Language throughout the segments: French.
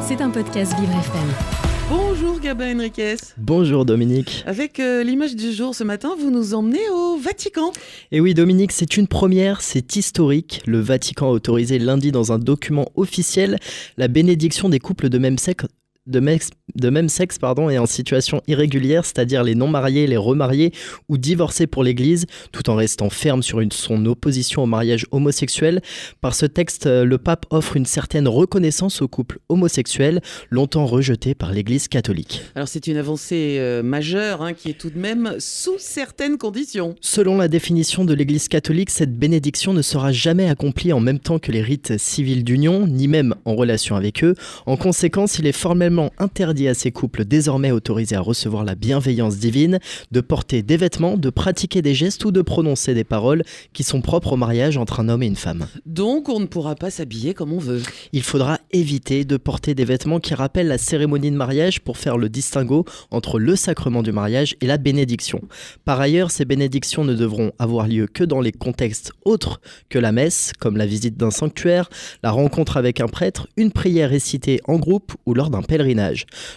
C'est un podcast Vivre FM. Bonjour Gabin Enriquez. Bonjour Dominique. Avec euh, l'image du jour ce matin, vous nous emmenez au Vatican. Et oui Dominique, c'est une première, c'est historique. Le Vatican a autorisé lundi dans un document officiel la bénédiction des couples de même sexe de, de même sexe pardon, et en situation irrégulière, c'est-à-dire les non-mariés, les remariés ou divorcés pour l'Église, tout en restant ferme sur une, son opposition au mariage homosexuel. Par ce texte, euh, le pape offre une certaine reconnaissance aux couples homosexuels, longtemps rejetés par l'Église catholique. Alors c'est une avancée euh, majeure hein, qui est tout de même sous certaines conditions. Selon la définition de l'Église catholique, cette bénédiction ne sera jamais accomplie en même temps que les rites civils d'union, ni même en relation avec eux. En conséquence, il est formellement interdit à ces couples désormais autorisés à recevoir la bienveillance divine de porter des vêtements, de pratiquer des gestes ou de prononcer des paroles qui sont propres au mariage entre un homme et une femme. Donc on ne pourra pas s'habiller comme on veut. Il faudra éviter de porter des vêtements qui rappellent la cérémonie de mariage pour faire le distinguo entre le sacrement du mariage et la bénédiction. Par ailleurs, ces bénédictions ne devront avoir lieu que dans les contextes autres que la messe, comme la visite d'un sanctuaire, la rencontre avec un prêtre, une prière récitée en groupe ou lors d'un pèlerinage.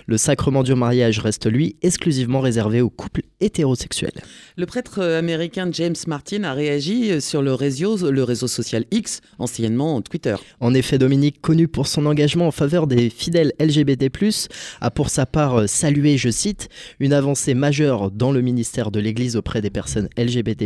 Le sacrement du mariage reste, lui, exclusivement réservé aux couples hétérosexuels. Le prêtre américain James Martin a réagi sur le réseau, le réseau social X, anciennement Twitter. En effet, Dominique, connu pour son engagement en faveur des fidèles LGBT, a pour sa part salué, je cite, une avancée majeure dans le ministère de l'Église auprès des personnes LGBT,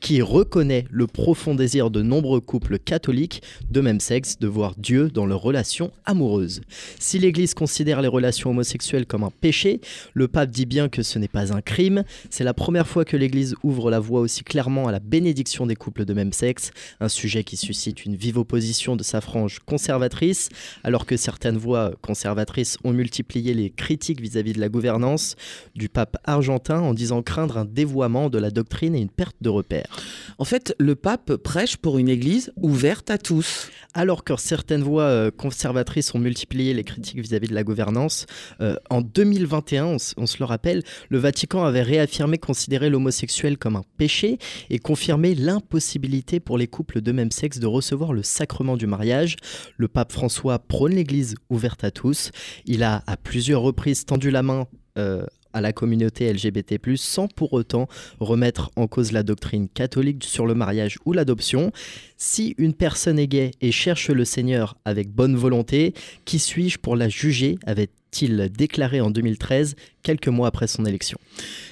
qui reconnaît le profond désir de nombreux couples catholiques de même sexe de voir Dieu dans leurs relations amoureuses. Si l'Église considère les relations homosexuelles comme un péché. Le pape dit bien que ce n'est pas un crime. C'est la première fois que l'Église ouvre la voie aussi clairement à la bénédiction des couples de même sexe, un sujet qui suscite une vive opposition de sa frange conservatrice, alors que certaines voix conservatrices ont multiplié les critiques vis-à-vis de la gouvernance du pape argentin en disant craindre un dévoiement de la doctrine et une perte de repères. En fait, le pape prêche pour une Église ouverte à tous. Alors que certaines voix euh, conservatrices ont multiplié les critiques vis-à-vis de la gouvernance. Euh, en 2021, on, on, se le rappelle, le Vatican avait réaffirmé considérer l'homosexuel comme un péché et confirmé l'impossibilité pour les couples de même sexe de recevoir le sacrement du mariage. Le pape François prône l'Église ouverte à tous. Il a à plusieurs reprises tendu la main euh, à la communauté LGBT, sans pour autant remettre en cause la doctrine catholique sur le mariage ou l'adoption. Si une personne est gay et cherche le Seigneur avec bonne volonté, qui suis-je pour la juger avec il déclaré en 2013, quelques mois après son élection.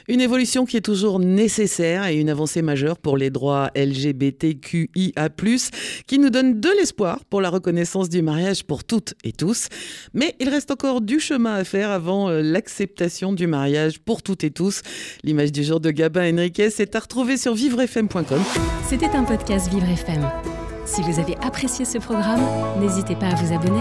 Une évolution qui est toujours nécessaire et une avancée majeure pour les droits LGBTQIA, qui nous donne de l'espoir pour la reconnaissance du mariage pour toutes et tous. Mais il reste encore du chemin à faire avant euh, l'acceptation du mariage pour toutes et tous. L'image du jour de Gabin Enriquez est à retrouver sur vivrefm.com. C'était un podcast Vivre FM. Si vous avez apprécié ce programme, n'hésitez pas à vous abonner.